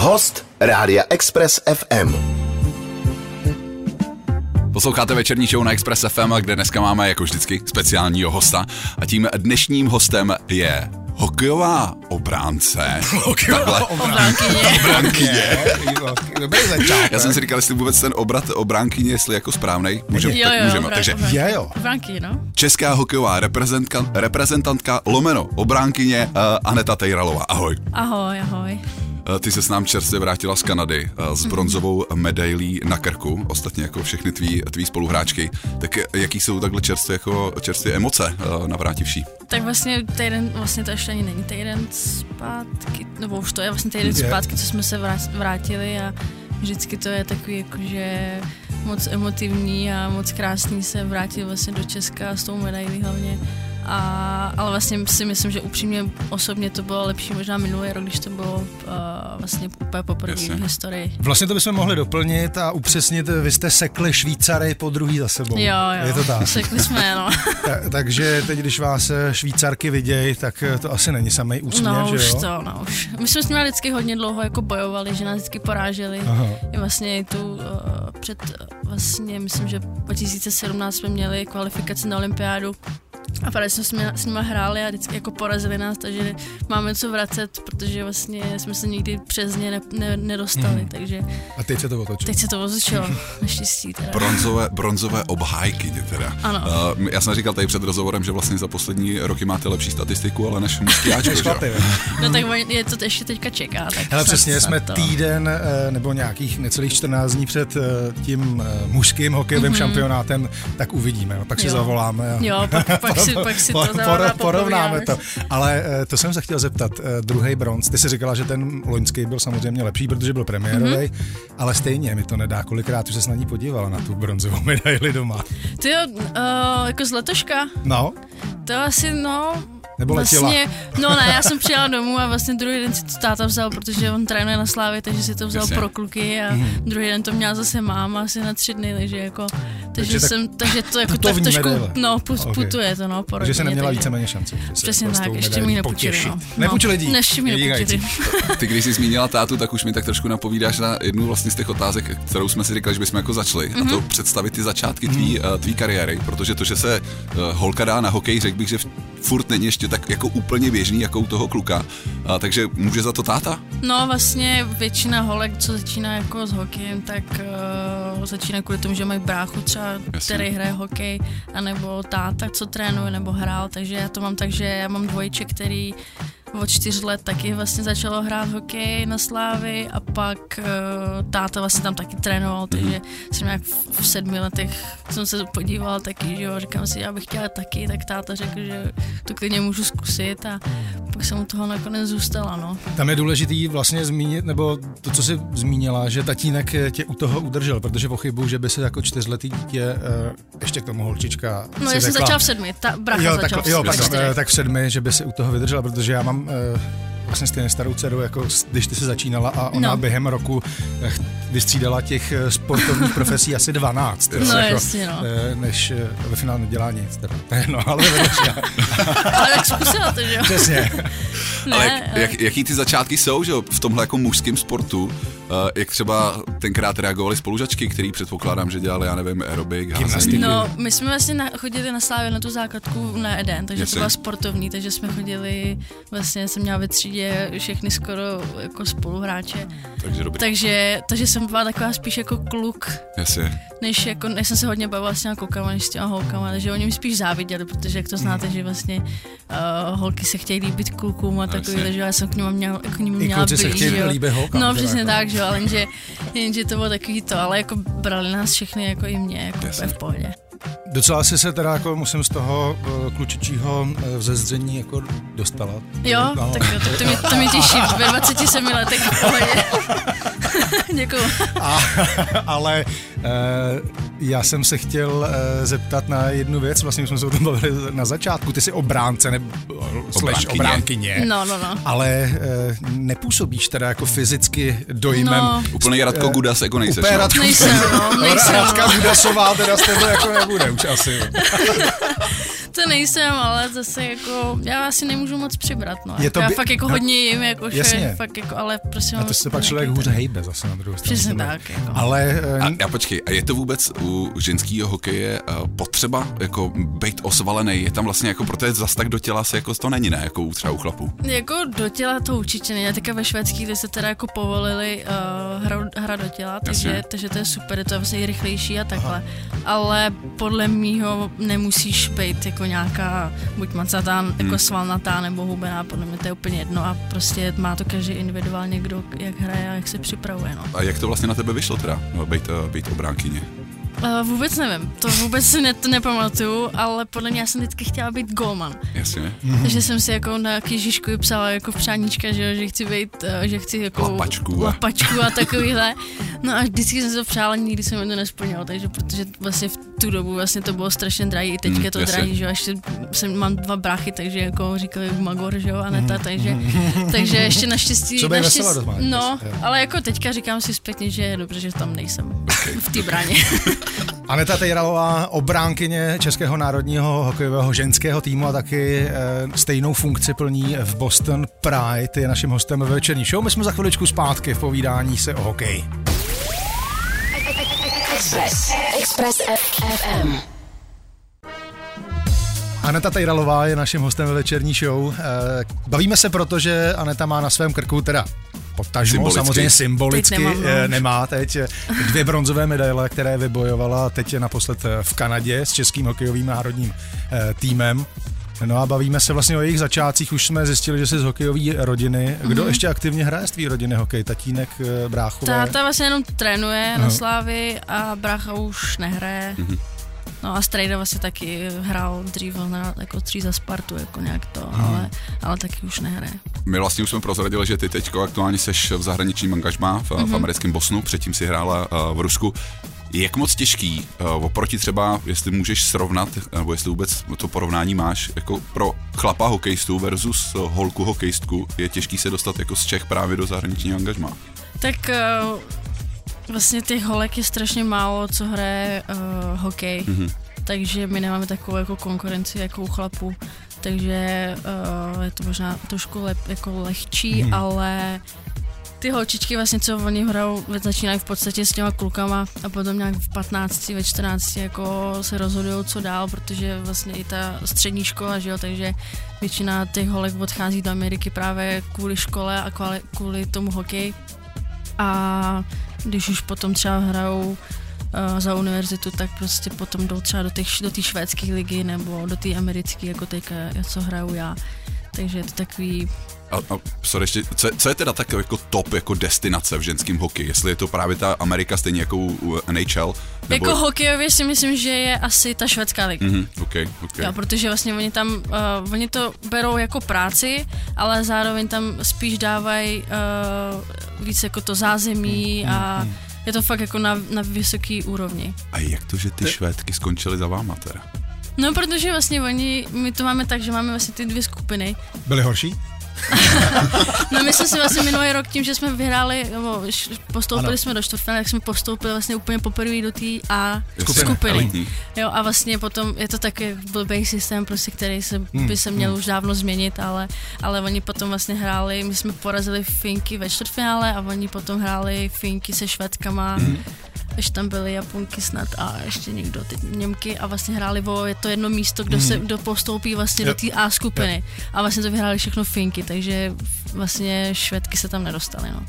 Host Rádia Express FM. Posloucháte večerní show na Express FM, kde dneska máme jako vždycky speciálního hosta. A tím dnešním hostem je hokejová obránce. Hokejová Obránkyně. Obránkyně. Já jsem si říkal, jestli vůbec ten obrat obránkyně, jestli jako správnej. Můžeme, Jo, tak jo, můžeme. obrán- Takže obrán- Je, jo. Obránky, no. česká hokejová reprezentka, reprezentantka lomeno obránkyně uh, Aneta Tejralová. Ahoj. Ahoj, ahoj. Uh, Ty se s nám čerstvě vrátila z Kanady uh, s bronzovou medailí na krku, ostatně jako všechny tví, tví spoluhráčky. Tak eh, jaký jsou takhle čerstvě, jako čerstvě emoce uh, navrátivší? Tak vlastně týden, vlastně to ještě ani není týden zpátky, nebo už to je vlastně týden Je. zpátky, co jsme se vrát- vrátili a vždycky to je takový jakože moc emotivní a moc krásný se vrátit vlastně do Česka s tou medailí hlavně. A, ale vlastně si myslím, že upřímně osobně to bylo lepší možná minulý rok, když to bylo uh, vlastně úplně poprvé Jasně. v historii. Vlastně to bychom mohli doplnit a upřesnit, vy jste sekli Švýcary po druhý za sebou. Jo, jo. Je to tak. Sekli jsme, no. Ta, takže teď, když vás eh, Švýcarky viděj, tak eh, to asi není samý úsměv, No že už jo? to, no už. My jsme s nimi vždycky hodně dlouho jako bojovali, že nás vždycky poráželi. Aha. I vlastně tu uh, před, vlastně myslím, že 2017 jsme měli kvalifikaci na olympiádu a právě jsme s nimi, s nimi hráli a vždycky jako porazili nás, takže máme co vracet, protože vlastně jsme se nikdy přes ně ne, ne, nedostali, Mhm. takže A teď se to otočí. teď se to otočilo, naštěstí teda. Bronzové, bronzové obhájky tě teda. Ano. Uh, já jsem říkal tady před rozhovorem, že vlastně za poslední roky máte lepší statistiku, ale než že jo. No tak oni- je to ještě teďka čeká. Tak Hele, snad- přesně, jsme to. týden eh, nebo nějakých necelých 14 dní před eh, tím mužským hokejovým šampionátem, tak uvidíme. jo. Pak si. Jo. zavoláme. A Jo, pak, pak, si, pak si to por- porovnáme to. Ale eh, to jsem se chtěl zeptat, eh, druhý bronz. Ty jsi říkala, že ten loňský byl samozřejmě lepší, protože byl premiérový, Mhm. ale stejně mi to nedá. Kolikrát už se na ní podívala na tu bronzovou medaili doma. Ty jo, uh, jako z letoška, No, to asi, no... Nebo letěla? Vlastně, no ne, já jsem přijela domů a vlastně druhý den si to táta vzal, protože on trénuje na Slávě, takže si to vzal Jasně. pro kluky a druhý den to měla zase máma asi na tři dny, takže jako, takže, Takže tak jsem, takže to jako tak trošku, medaile. no, put, Ok. putuje to, no, po takže se neměla takže- víceméně šanci. Přesně tak, ještě mi nepůjčili. No. Nepůjčili dík. Ještě mi vynikající. Ty, když jsi zmínila tátu, tak už mi tak trošku napovídáš na jednu vlastně z těch otázek, kterou jsme si říkali, že bychom jako začali. Mm-hmm. A Mhm. to představit ty začátky tvý, mm. tvý kariéry, protože to, že se uh, holka dá na hokej, řekl bych, že v- furt není ještě tak jako úplně běžný, jako u toho kluka. Uh, takže může za to táta? No vlastně většina holek, co začíná jako s hokejem, tak uh, začíná kvůli tomu, že mají bráchu třeba, Jasně. který hraje hokej, anebo táta, co trénuje nebo hrál, takže já to mám tak, že já mám dvojče, který od čtyř let taky vlastně začalo hrát hokej na Slávy a pak uh, táta vlastně tam taky trénoval, takže jsem nějak v, v sedmi letech jsem se podíval taky, že jo, říkám si, já bych chtěla taky, tak táta řekl, že to klidně můžu zkusit a pak jsem u toho nakonec zůstala, no. Tam je důležitý vlastně zmínit, nebo to, co jsi zmínila, že tatínek tě u toho udržel, protože pochybuju, že by se jako čtyřletý dítě, eh, ještě k tomu holčička, No já jsem začala v sedmi, ta bracha jo, začala tak, v jo, eh, tak v sedmi, že by si u toho vydržela, protože já mám eh, vlastně stejně starou dceru, jako když ty se začínala a ona No. během roku eh, vystřídala těch eh, sportovních profesí asi 12. jo, No, jako, jasně, no. Než ve finále nedělá nic. Teda. To je jedno, ale. Ale tak zkusila to, že jo? Přesně. Ne, Ale jak, jak, jaký ty začátky jsou, že jo, v tomhle jako mužském sportu, jak třeba tenkrát reagovali spolužačky, který předpokládám, že dělali, já nevím, aerobik, Gymnastiku. házení. No, my jsme vlastně na, chodili na Slávě na tu základku na Eden, takže Jasně. to byla sportovní, takže jsme chodili, vlastně jsem měla ve třídě všechny skoro jako spoluhráče. Takže dobrý. Takže, takže jsem byla taková spíš jako kluk, Jasně. než, jako, než jsem se hodně bavila s těma klukama, než s těma holkama, takže oni mi spíš záviděli, protože jak to znáte, že vlastně uh, holky se chtějí líbit klukům a takový, Jasně. takže já jsem k ním měla, k ním I měla kluci se blíž, chtějí jo. líbit holkám, No přesně jako. tak, že jo, ale jenže, jenže to bylo takový to, ale jako brali nás všechny jako i mě, jako v pohodě. Docela si se teda jako musím z toho uh, klučičího uh, vzezření jako dostala. Jo, No. tak jo, tak to mě, to mě těší, ve 27 letech. Děkuju. A, ale uh, já jsem se chtěl zeptat na jednu věc, vlastně už jsme se o tom bavili na začátku, ty jsi obránce nebo slash Obránkyně. obránkyně. No, no, no. Ale nepůsobíš teda jako fyzicky dojmem. No. Úplně Radko Eh, Gudas, jako nejseš. Úplně no. Radko Nejsem, no, nejsem. Radka no. Gudasová teda tebe jako nebude už asi. Nejsem, ale zase jako, já asi nemůžu moc přibrat, no. Je to to já by- fakt jako no, hodně jim, jako, jasně. že fakt jako, ale prostě A to se pak člověk hůře hejbe zase na druhou stranu. Přesně tak, jako. Ale eh, A, a počkej, a je to vůbec u ženského hokeje uh, potřeba jako být osvalený? Je tam vlastně jako, protože zas tak do těla se jako to není, ne? Jako u třeba u chlapů. Jako do těla to určitě není. A teďka ve švédský, kde se teda jako povolili uh, hra, hra do těla, takže, Jasně. takže to je super, je to vlastně i rychlejší a takhle. Ale podle mýho nemusíš být jako nějaká buď macatá, Hmm. jako svalnatá nebo hubená, podle mě to je úplně jedno a prostě má to každý individuálně, kdo jak hraje a jak se připravuje. No. A jak to vlastně na tebe vyšlo teda, no, být, uh, být obránkyně? Uh, vůbec nevím, to vůbec si ne, to nepamatuju, ale podle mě já jsem vždycky chtěla být golman. Jasně. Takže jsem si jako na kýžišku psala jako přáníčka, že, jo, že chci být, eh, že chci jako Lapačku a- lapačku a takovýhle. No a vždycky jsem se to přála, nikdy jsem mi to nesplnilo, takže protože vlastně v tu dobu vlastně to bylo strašně drahý, i teďka Mm, je to jasně. drahý, že jo, ještě jsem, mám dva bráchy, takže jako říkali Magor, že jo, Aneta, takže, takže ještě naštěstí, Co naštěstí veselo doma, no, jo. ale jako teďka říkám si zpětně, že je dobře, že tam nejsem v té bráně. Aneta Tejralová, obránkyně Českého národního hokejového ženského týmu a taky e, stejnou funkci plní v Boston Pride, je naším hostem ve večerní show. My jsme za chviličku zpátky v povídání se o hokeji. Express. Express FM. Aneta Tejralová je naším hostem ve večerní show. E, bavíme se proto, že Aneta má na svém krku teda potažmo, Symbolicky. samozřejmě symbolicky, Teď nemám, no. eh, nemá teď eh, dvě bronzové medaile, které vybojovala teď je naposled eh, v Kanadě s českým hokejovým národním eh, týmem. No a bavíme se vlastně o jejich začátcích. Už jsme zjistili, že jsi z hokejové rodiny. Kdo ještě aktivně hraje z tvý rodiny hokej? Tatínek, eh, bráchové? Táta vlastně jenom trénuje Aha. na Slávy a brácha už nehraje. No a Strejda vlastně taky hrál dřív na, jako dřív za Spartu, jako nějak to, ale, ale taky už nehraje. My vlastně už jsme prozradili, že ty teď aktuálně seš v zahraničním angažmá v, Mhm. v americkém Bosnu, předtím si hrála uh, v Rusku. Jak moc těžký, uh, oproti třeba, jestli můžeš srovnat, nebo jestli vůbec to porovnání máš, jako pro chlapa hokejistu versus uh, holku hokejistku, je těžký se dostat jako z Čech právě do zahraničního angažmá. Tak eh, vlastně těch holek je strašně málo, co hraje uh, hokej, mm-hmm. takže my nemáme takovou jako konkurenci jako u chlapů, takže uh, je to možná trošku lep, jako lehčí, mm-hmm. ale ty holčičky vlastně, co oni hrajou, začínají v podstatě s těma klukama a potom nějak v 15, ve 14 jako se rozhodují, co dál, protože vlastně i ta střední škola, že jo, takže většina těch holek odchází do Ameriky právě kvůli škole a kvůli, kvůli tomu hokeji. A když už potom třeba hrajou uh, za univerzitu, tak prostě potom jdou třeba do té do švédské ligy nebo do té americké, jako teďka, co hraju já. Takže je to takový A, a sorry, ještě, co, co je teda tak jako top jako destinace v ženském hokeji? Jestli je to právě ta Amerika stejně jako u, NHL? Nebo... Jako hokejově si myslím, že je asi ta švédská liga. Mhm, okay, okay. Jo, protože vlastně oni tam, uh, oni to berou jako práci, ale zároveň tam spíš dávají uh, víc jako to zázemí a je to fakt jako na, na vysoký úrovni. A jak to, že ty švédky skončily za váma teda? No, protože vlastně oni, my to máme tak, že máme vlastně ty dvě skupiny. Byli horší? No my jsme si vlastně minulý rok tím, že jsme vyhráli, nebo postoupili Ano. jsme do čtvrtfinále, tak jsme postoupili vlastně úplně poprvé do té A Skupiny, skupiny. Jo a vlastně potom je to taky blbý systém, prostě, který se, Hmm, by se měl už dávno změnit, ale, ale oni potom vlastně hráli, my jsme porazili Finky ve čtvrtfinále a oni potom hráli Finky se Švédkama. Hmm. Ještě tam byly Japonky snad a ještě někdo, teď Němky a vlastně hráli o je to jedno místo, kdo, Hmm. se, kdo postoupí vlastně do té A skupiny. A vlastně to vyhráli všechno Finky, takže vlastně Švédky se tam nedostaly. No.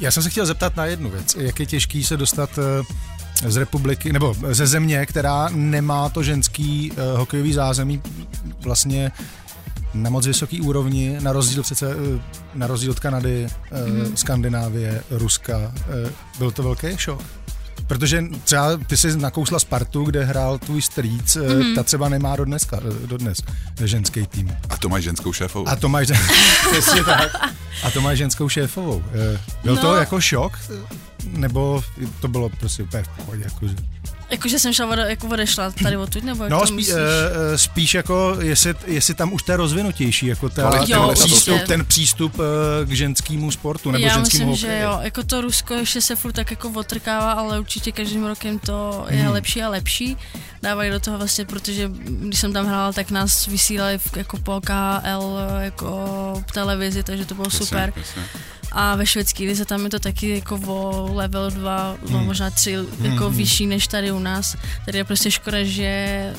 Já jsem se chtěl zeptat na jednu věc. Jak je těžký se dostat eh, z republiky, nebo ze země, která nemá to ženský uh, hokejový zázemí vlastně na moc vysoký úrovni, na rozdíl přece, eh, na rozdíl od Kanady, mm-hmm. Skandinávie, Ruska. Byl to velký šok? Protože třeba ty jsi nakousla Spartu, kde hrál tvůj strýc, mm-hmm. ta třeba nemá dodneska, dodnes ženský tým. A to máš ženskou šéfovou. A to máš, přesně tak. A to máš ženskou šéfovou. Eh, Byl no. to jako šok? Nebo to bylo prostě úplně v pohodě? Jako, že... Jakože jsem šla ode, jako odešla tady odtud, nebo jak No, to spí, myslíš? uh, spíš jako, jestli, jestli tam už to je rozvinutější, jako ta, ten, kvalita přístup, ten přístup uh, k ženskému sportu nebo Já ženskému myslím, hokeji. že jo, jako to Rusko ještě se furt tak jako otrkává, ale určitě každým rokem to je Hmm. lepší a lepší. Dávají do toho vlastně, protože když jsem tam hrála, tak nás vysílali jako po KL jako v televizi, takže to bylo Jasně, super. jasně. A ve švédské lize tam je to taky jako o level 2, Hmm. možná 3 jako vyšší než tady u nás. Tady je prostě škoda, že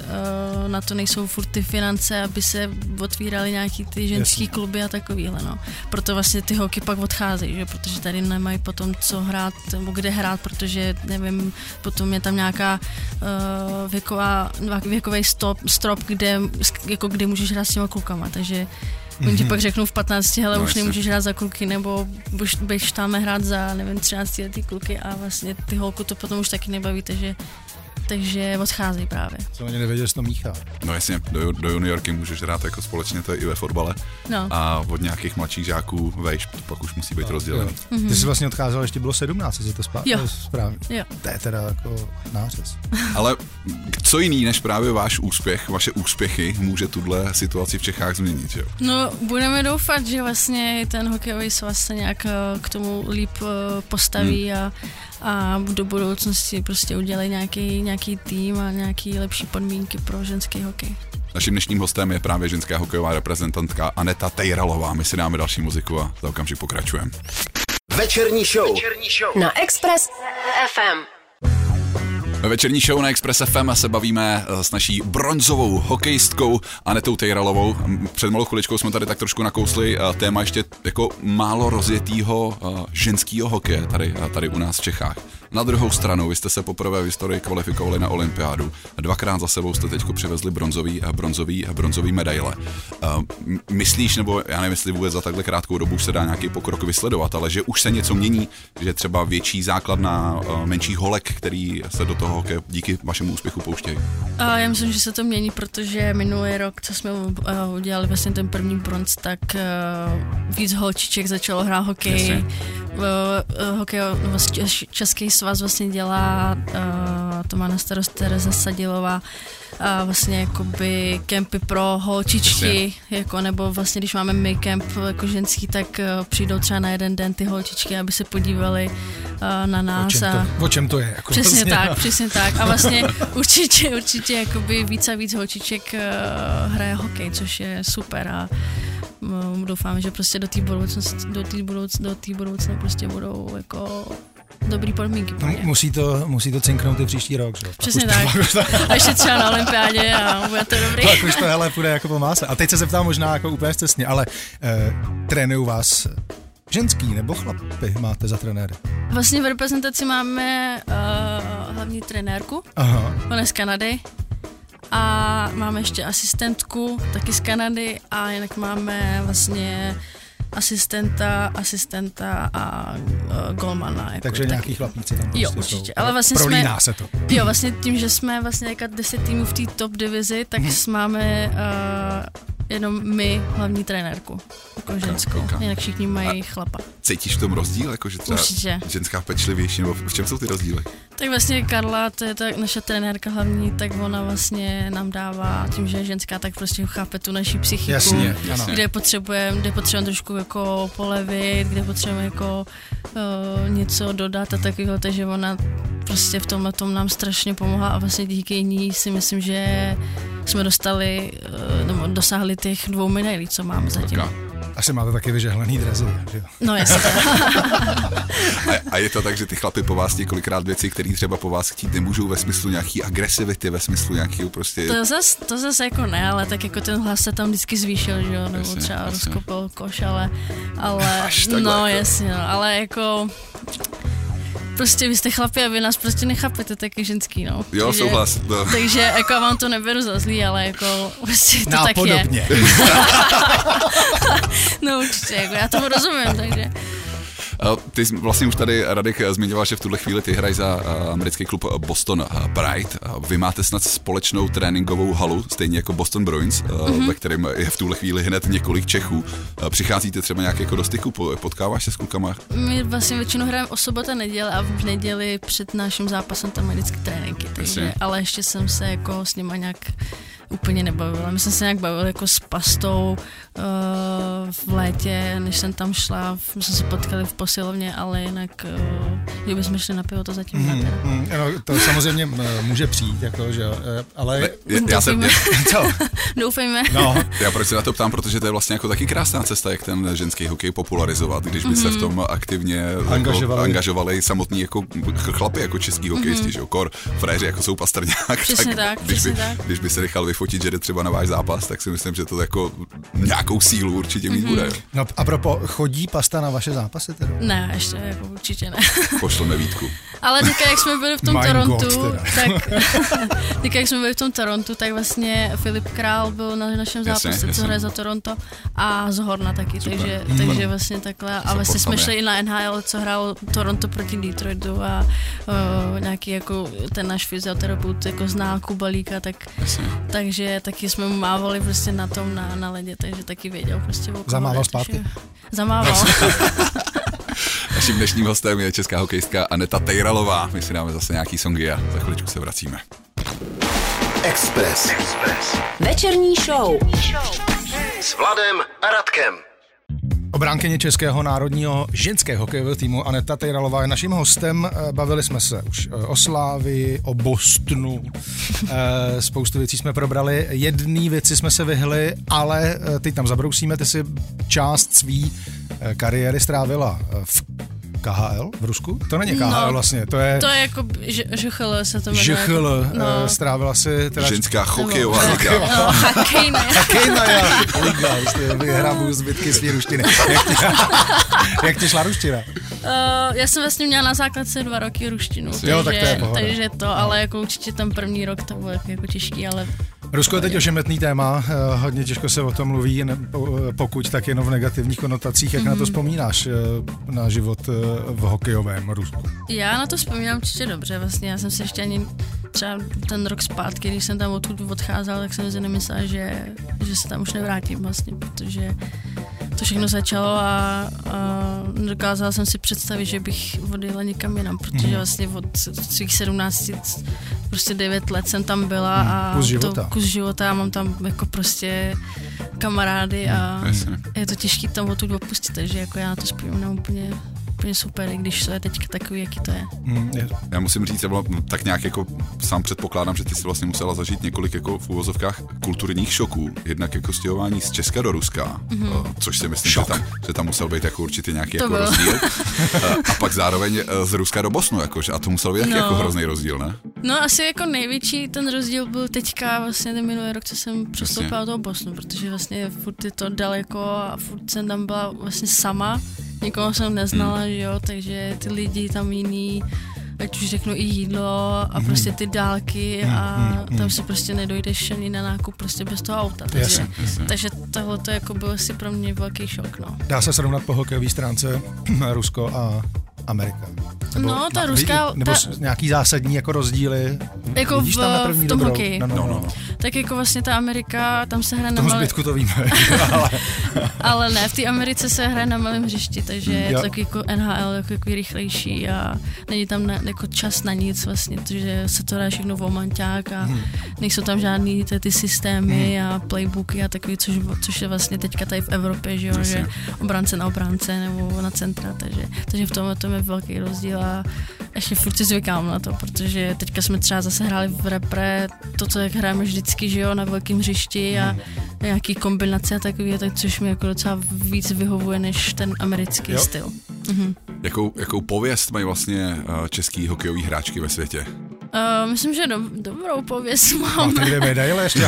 uh, na to nejsou furt ty finance, aby se otvíraly nějaký ty ženský Jasně. kluby a takovýhle, no. Proto vlastně ty holky pak odcházejí, že? protože tady nemají potom co hrát, nebo kde hrát, protože nevím, potom je tam nějaká uh, věková, věkový stop, strop, kde, jako kdy můžeš hrát s těma klukama, takže Oni ti pak řeknou v 15, hele, No, už nemůžeš hrát za kluky, nebo už běž tam hrát za, nevím, 13 letý kluky. A vlastně ty holku to potom už taky nebaví, takže, takže odcházejí právě. Jsem ani nevěděl, že to míchá. No jasně, do, do juniorky můžeš hrát jako společně, to je i ve fotbale. No. A od nějakých mladších žáků vejš, to pak už musí být rozdělený. Jo. Ty jsi vlastně odcházel, ještě bylo 17, jestli to spá- Jo. správně. Jo. To je teda jako nářez. Ale co jiný než právě váš úspěch, vaše úspěchy může tuhle situaci v Čechách změnit, že jo? No, budeme doufat, že vlastně ten hokejový svaz se nějak eh, k tomu líp eh, postaví a, a do budoucnosti prostě udělají nějaký, nějaký tým a nějaký lepší podmínky pro ženský hokej. Naším dnešním hostem je právě ženská hokejová reprezentantka Aneta Tejralová. My si dáme další muziku a za okamžik pokračujeme. Večerní show. Na Express FM. Ve večerní show na Express FM se bavíme eh, s naší bronzovou hokejistkou Anetou Tejralovou. Před malou chviličkou jsme tady tak trošku nakousli eh, téma ještě jako málo rozjetýho eh, ženského hokeje tady, tady u nás v Čechách. Na druhou stranu, vy jste se poprvé v historii kvalifikovali na olympiádu. Dvakrát za sebou jste teď přivezli bronzový, a bronzový, a bronzový medaile. Eh, Myslíš, nebo já nevím, jestli vůbec za takhle krátkou dobu se dá nějaký pokrok vysledovat, ale že už se něco mění, že třeba větší základ na eh, menších holek, který se do toho hokeje díky vašemu úspěchu pouštějí. A já myslím, že se to mění, protože minulý rok, co jsme udělali vlastně ten první bronz, tak víc holčiček začalo hrát hokej. Jasně. Uh, hokej nebo Čes- Český svaz vlastně dělá, uh, to má na starost Tereza Sadilová, a vlastně jakoby kempy pro holčičky, jako, nebo vlastně když máme my kemp jako ženský, tak uh, přijdou třeba na jeden den ty holčičky, aby se podívali uh, na O nás. čem, a, to, o čem to je? Jako Přesně vlastně, tak, přesně tak. A vlastně určitě, určitě jakoby víc a víc holčiček uh, hraje hokej, což je super a doufám, že prostě do té budoucnosti, do té budouc, do té budoucna prostě budou jako dobrý podmínky. pro No, ně. musí to, musí to cinknout i příští rok, že? Přesně tak. to- A ještě třeba na olympiádě a bude to dobrý. Pak už to hele půjde jako po máse. A teď se zeptám možná jako úplně cestně, ale eh, trénují vás ženský nebo chlapy máte za trenéry? Vlastně v reprezentaci máme uh, hlavní trenérku, Aha. ona je z Kanady a máme ještě asistentku, taky z Kanady a jinak máme vlastně asistenta, asistenta a uh, golmana. Jako Takže taky. nějaký chlapíci tam Jo, prostě určitě. jsou. Ale vlastně Prolíná jsme- se to. Jo, vlastně tím, že jsme vlastně jako 10 týmů v té top divizi, tak Mhm. máme uh, jenom my hlavní trenérku, jako ženskou. ok. Jinak všichni mají chlapa. Cítíš v tom rozdíl, jako že třeba Určitě. ženská pečlivější, nebo v čem jsou ty rozdíly? Tak vlastně Karla, to je ta naše trenérka hlavní, tak ona vlastně nám dává, tím, že je ženská, tak prostě chápe tu naši psychiku. Jasně, jasně. Kde potřebujeme, kde potřebujeme trošku jako polevit, kde potřebujeme jako uh, něco dodat a takového, takže ona prostě v tomhle tom nám strašně pomohla a vlastně díky ní si myslím, že jsme dostali, uh, nebo dosáhli těch dvou medailí, co máme zatím. Taká. Asi máte taky vyžehlený drezy, že? No jasně. A, a je to tak, že ty chlapy po vás několikrát věci, které třeba po vás chtít nemůžou ve smyslu nějaký agresivity, ve smyslu nějakého prostě... To zas, to zas jako ne, ale tak jako ten hlas se tam vždycky zvýšil, že jo, nebo Jasně, třeba jasně. rozkopil koš, ale, ale Až no jako. jasně, no, ale jako prostě vy jste chlapi a vy nás prostě nechápete taky ženský, no. Jo, takže, souhlas. No. Takže jako vám to neberu za zlý, ale jako prostě to tak je. Nápodobně. No určitě, jako já tomu rozumím, takže Ty jsi vlastně už tady, Radek, zmiňoval, že v tuhle chvíli ty hraješ za americký klub Boston Pride. Vy máte snad společnou tréninkovou halu, stejně jako Boston Bruins, mm-hmm. ve kterém je v tuhle chvíli hned několik Čechů. Přicházíte třeba nějak jako do styku, potkáváš se s klukama? My vlastně většinou hrajeme o sobota neděle a v neděli před naším zápasem tam vždycky tréninky, takže, ale ještě jsem se jako s nima nějak úplně nebavila. My jsme se nějak bavili jako s pastou uh, v létě, než jsem tam šla, my jsme se potkali v posilovně, ale jinak, uh, kdyby jsme šli na pivo, to zatím hmm, hmm, no, To samozřejmě může přijít, jako, že, ale... Ne, já, já jsem, co? Doufejme. No. Já proč se na to ptám, protože to je vlastně jako taky krásná cesta, jak ten ženský hokej popularizovat, když by mm-hmm. se v mhm. tom aktivně angažovali, jako, angažovali samotní jako chlapy, jako český hokejisti, mm-hmm. že jo, kor, fréři, jako jsou pastrňák. Přesně tak, tak když, by, tak. když by se nechal vyfotit, že jde třeba na váš zápas, tak si myslím, že to jako nějakou sílu určitě mít mm-hmm. bude. No a propo, chodí pasta na vaše zápasy teda? Ne, ještě jako určitě ne. Pošleme Vítku. Ale teďka, jak jsme byli v tom Torontu, tak teďka, jak jsme byli v tom Torontu, tak vlastně Filip Král byl na našem zápase, jasně, jasně. co hraje za Toronto a z Horna taky, takže, mm. takže vlastně takhle. A vlastně jsme šli i na NHL, co hrál Toronto proti Detroitu a uh, nějaký jako ten náš fyzioterapeut jako zná Kubalíka, tak, takže taky jsme mu mávali prostě na tom na, na ledě, takže taky věděl prostě o Zamával zpátky. Zamával. Naším dnešním hostem je česká hokejistka Aneta Tejralová. My si dáme zase nějaký songy a za chviličku se vracíme. Express. Express. Večerní show. S Vladem a Radkem. Obránkyně Českého národního ženského hokejového týmu Aneta Tejralová je naším hostem. Eh, bavili jsme se už eh, o Slávi, o Bostonu. Eh, spoustu věcí jsme probrali. Jedný věci jsme se vyhli, ale teď tam zabrousíme. Ty si část svý kariéry strávila v KHL v Rusku? To není KHL no, vlastně, to je... To je jako ŽCHL se to jmenuje. ŽCHL, jako, no. strávila si teda... Ženská hokejová liga. No, hokejná. Hokejná liga, jste vyhrabu zbytky svý ruštiny. Jak ti, jak ti šla ruština? Uh, já jsem vlastně měla na základce dva roky ruštinu, jo, takže, tak to je takže to, ale jako určitě ten první rok to bylo jako, jako těžký, ale Rusko je teď ošemetný téma, eh, hodně těžko se o tom mluví, pokud tak jenom v negativních konotacích. Jak mm-hmm. na to mhm. vzpomínáš, eh, na život eh, v hokejovém Rusku? Já na to vzpomínám určitě dobře, vlastně já jsem se ještě ani třeba ten rok zpátky, když jsem tam odtud odcházel, tak jsem si nemyslela, že, že se tam už nevrátím vlastně, protože to všechno začalo a, a dokázala jsem si představit, že bych odjela někam jinam, protože mhm. vlastně od svých 17, prostě 9 let jsem tam byla mhm. a kus života. to kus života a mám tam jako prostě kamarády a je to těžké tam odtud opustit, takže jako já na to vzpomínám úplně úplně super, i když to je teďka takový, jaký to je. Mm, je. Já musím říct, bylo tak nějak jako sám předpokládám, že ty si vlastně musela zažít několik jako v úvozovkách kulturních šoků. Jednak jako stěhování z Česka do Ruska, mm-hmm. což si myslím, že tam, že tam musel být jako určitě nějaký to jako bylo. rozdíl. a pak zároveň eh, z Ruska do Bosnu, jakože, a to musel být no. jako hrozný rozdíl, ne? No asi jako největší ten rozdíl byl teďka vlastně ten minulý rok, co jsem přestoupila do Bosnu, protože vlastně furt je to daleko a furt jsem tam byla vlastně sama nikoho jsem neznala, hmm. že jo, takže ty lidi tam jiný, ať už řeknu i jídlo a hmm. prostě ty dálky hmm. a tam si prostě nedojdeš ani na nákup prostě bez toho auta. Takže, jasně, jasně. takže tohle to jako byl asi pro mě velký šok, no. Dá se srovnat po hokejové stránce Rusko a Amerika? Nebo no, ta ruská... Nebo ta... nějaký zásadní jako rozdíly? Jako v, tam na první v tom dobrou? hokeji. No, no, no, no. Tak jako vlastně ta Amerika, tam se hraje na malém... zbytku to víme. ale... ale ne, v té Americe se hraje na malém hřišti, takže je to jako NHL jako, jako rychlejší a není tam na, jako čas na nic vlastně, protože se to dá všechno v omanťák a hmm. nejsou tam žádný ty, ty systémy hmm. a playbooky a takový, což, což je vlastně teďka tady v Evropě, že jo, že obránce na obránce nebo na centra, takže, takže v tom, tom je velký rozdíl a ještě furt si zvykám na to, protože teďka jsme třeba zase hráli v repre to, co jak hrajeme vždycky, že jo, na velkém hřišti a nějaký kombinace a takový, tak což mi jako docela víc vyhovuje než ten americký jo. styl. Mhm. Jakou, jakou pověst mají vlastně eh, český hokejový hráčky ve světě? Uh, myslím, že do, dobrou pověst mám. Máte dvě medaile ještě.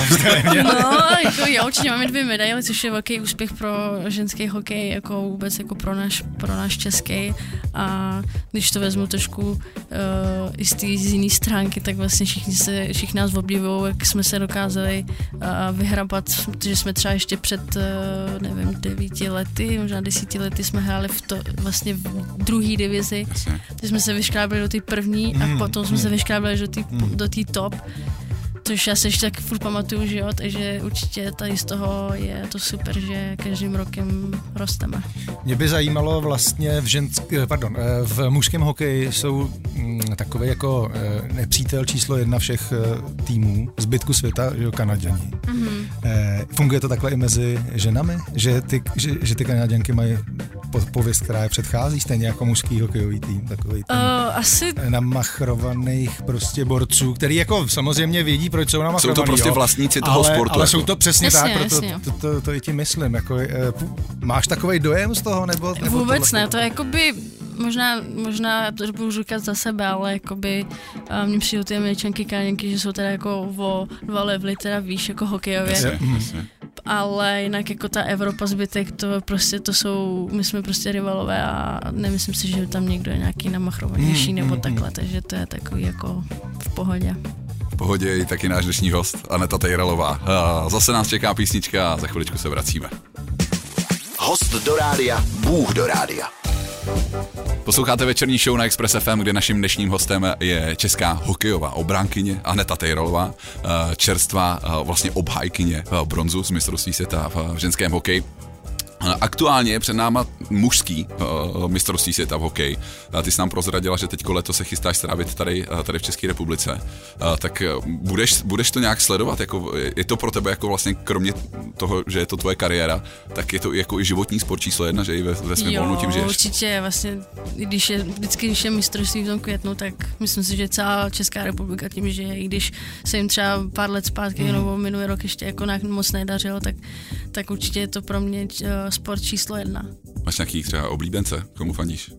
No, jako já určitě máme dvě medaile, což je velký úspěch pro ženský hokej, jako vůbec jako pro náš, pro náš český. A když to vezmu trošku uh, i z té jiné stránky, tak vlastně všichni, se, všichni nás obdivují, jak jsme se dokázali uh, vyhrabat, protože jsme třeba ještě před, uh, nevím, devíti lety, možná desíti lety jsme hráli v to, vlastně v druhé divizi, takže jsme se vyškrábili do té první a potom jsme se vyškrábili do té do té top. Což já se ještě tak furt pamatuju, že jo, takže určitě tady z toho je to super, že každým rokem rosteme. Mě by zajímalo vlastně v žensk, eh, pardon, eh, v mužském hokeji jsou mm, takový jako eh, nepřítel číslo jedna všech týmů zbytku světa, že jo, Kanaděni. Mm-hmm. Funguje to takhle i mezi ženami? Že ty, že, že ty Kanaděnky mají pověst, která je předchází, stejně jako mužský hokejový tým, takový ten Uh, asi namachrovaných prostě borců, který jako samozřejmě vědí, proč jsou namachrovaný. Jsou to prostě jo. vlastníci toho ale, sportu, Ale jako. jsou to přesně Jasně, tak, proto jasně. to, to, to, i ti myslím. Jako, eh, máš takový dojem z toho? Nebo, nebo vůbec tohle- ne, to je jakoby, možná, možná to budu říkat za sebe, ale jakoby uh, mně přijdou ty američanky, kaněnky, že jsou teda jako o dva levely teda výš jako hokejově. Jasně, jasně. Ale jinak jako ta Evropa zbytek, to prostě to jsou, my jsme prostě rivalové a nemyslím si, že tam někdo je nějaký namachrovanější Mm, nebo mm, takhle, takže to je takový jako v pohodě. V pohodě je i taky náš dnešní host, Aneta Tejralová. A Zase nás čeká písnička a za chviličku se vracíme. Host do rádia, Bůh do rádia. Posloucháte večerní show na Express FM, kde naším dnešním hostem je česká hokejová obránkyně Aneta Tejrolová, eh, čerstvá eh, vlastně obhajkyně eh, bronzu z mistrovství světa v ženském hokeji. Aktuálně je před náma mužský uh, mistrovství světa v hokeji. Uh, ty jsi nám prozradila, že teď letos se chystáš strávit tady, uh, tady v České republice. Uh, tak budeš, budeš to nějak sledovat? Jako, je to pro tebe jako vlastně kromě toho, že je to tvoje kariéra, tak je to jako i životní sport číslo jedna, že i ve, ve svém volnu tím žiješ? určitě, vlastně, když je, vždycky, když je mistrovství v tom květnu, tak myslím si, že celá Česká republika tím, že i když se jim třeba pár let zpátky mm. nebo minulý rok ještě jako moc nedařilo, tak, tak určitě je to pro mě uh, sport číslo jedna. Máš nějaký třeba oblíbence, komu fandíš?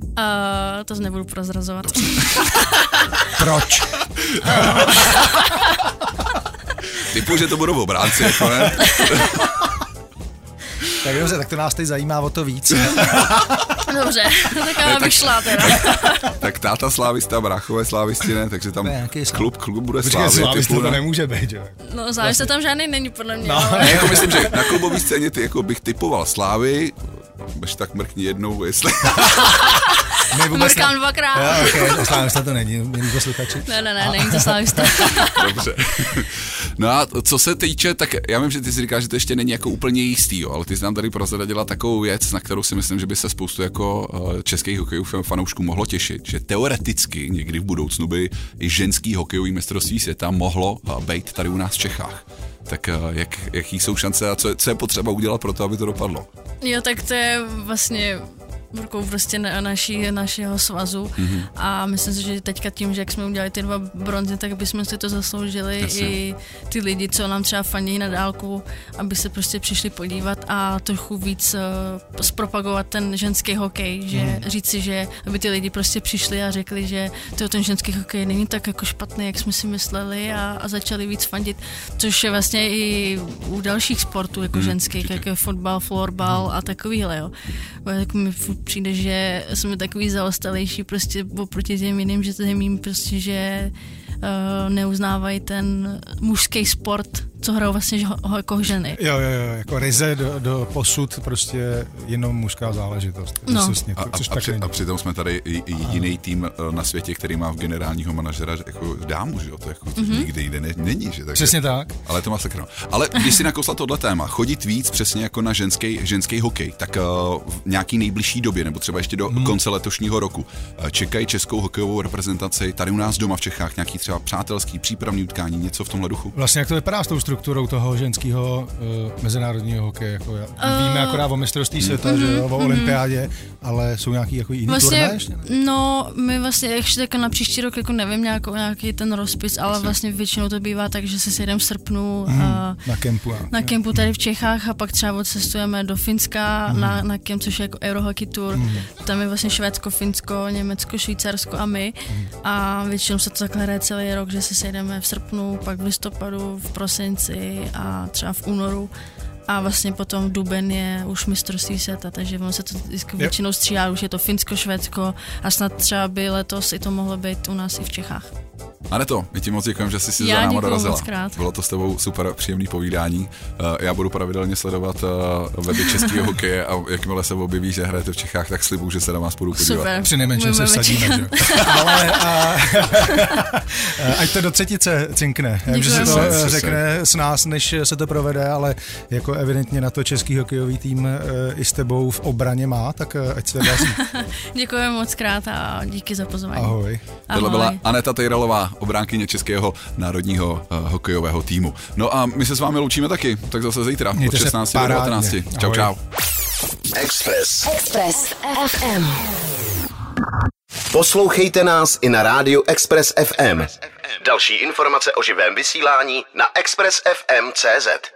Uh, to nebudu prozrazovat. Proč? Typu, že to budou obránci, jako ne? Tak dobře, tak to nás teď zajímá o to víc. Dobře, tak já bych šla teda. tak táta slávista, bráchové slávisti, ne? Takže tam slá- klub, klub bude Počkej, slávit. slávista to ne? nemůže být, jo. No závisle tam žádný není podle mě. No. Ne, jako myslím, že na klubové scéně ty jako bych typoval Slávy, Bež tak mrkni jednou, jestli... My vůbec Mrkám dvakrát. Jo, okay, slávista to není, milí posluchači. Ne, ne, ne, není to slávista. Dobře. No a co se týče, tak já vím, že ty si říkáš, že to ještě není jako úplně jistý, jo, ale ty jsi nám tady prozradila takovou věc, na kterou si myslím, že by se spoustu jako eh, českých hokejů fanoušků mohlo těšit, že teoreticky někdy v budoucnu by i ženský hokejový mistrovství světa mohlo eh, být tady u nás v Čechách. Tak eh, jak, jaký jsou šance a co, je- co je potřeba udělat pro to, aby to dopadlo? Jo, tak to je vlastně rukou prostě na, naší, našeho svazu mm-hmm. a myslím si, že teďka tím, že jak jsme udělali ty dva bronzy, tak bychom si to zasloužili Jasně. i ty lidi, co nám třeba fandí na dálku, aby se prostě přišli podívat a trochu víc uh, zpropagovat ten ženský hokej, že mm. říci, že aby ty lidi prostě přišli a řekli, že to ten ženský hokej není tak jako špatný, jak jsme si mysleli a, a začali víc fandit, což je vlastně i u dalších sportů jako mm, ženských, jako je fotbal, florbal a takovýhle, jo. Bo jako mi furt přijde, že jsme takový zaostalejší prostě oproti těm jiným, že zemím prostě, že uh, neuznávají ten mužský sport, co hrajou vlastně že ho, jako ženy. Jo, jo, jo, jako ryze do, do posud prostě jenom mužská záležitost. No. Přesně, A, a, což a, tak při, a přitom jsme tady jediný tým eh, na světě, který má v generálního manažera jako dámu, že jo? To jako mm-hmm. nikdy jinde ne, není, že? Takže, Přesně tak. Ale to má sakra. Ale když si nakousla tohle téma, chodit víc přesně jako na ženský, ženský hokej, tak uh, v nějaký nejbližší době, nebo třeba ještě do hmm. konce letošního roku, uh, čekají českou hokejovou reprezentaci tady u nás doma v Čechách nějaký třeba třeba přátelský, přípravný utkání, něco v tomhle duchu? Vlastně jak to vypadá s tou strukturou toho ženského uh, mezinárodního hokeje? Jako, uh, víme akorát o mistrovství světa, mm, že jo, o olympiádě, ale jsou nějaký jako jiný Vlastně, turné ještě? no, my vlastně, ještě tak na příští rok jako nevím nějakou, nějaký ten rozpis, ale vlastně většinou to bývá tak, že se sejdeme v srpnu a Na kempu. a- na kempu tady v Čechách a pak třeba odcestujeme do Finska na, na kemp, což je jako Eurohockey Tour. Tam je vlastně Švédsko, Finsko, Německo, Švýcarsko a my. A většinou se to takhle hraje celý rok, že se sejdeme v srpnu, pak v listopadu, v prosinci a třeba v únoru. A vlastně potom v duben je už mistrovství světa, takže ono se to vždycky většinou střídá, už je to Finsko, Švédsko a snad třeba by letos i to mohlo být u nás i v Čechách. Aneto, my ti moc děkujeme, že jsi si Já za náma dorazila. moc krát. Bylo to s tebou super příjemný povídání. Eh, Já budu pravidelně sledovat eh, weby českého hokeje a jakmile se objeví, že hrajete v Čechách, tak slibuju, že se na vás budu podívat. Super. Při nejmenším se vsadíme, že? Ale a, ať to do třetice cinkne. Já vím, že se to eh, řekne s nás, než se to provede, ale jako evidentně na to český hokejový tým eh, i s tebou v obraně má, tak eh, ať se daří. Děkujeme moc krát a díky za pozvání. Ahoj. Tohle byla Aneta Tejralová, obránkyně českého národního uh, hokejového týmu. No a my se s vámi loučíme taky, tak zase zítra Mějte od se 16 do parádně. 19. Čau, Ahoj. čau. Express. Express FM. Poslouchejte nás i na rádiu Express FM. Další informace o živém vysílání na expressfm.cz.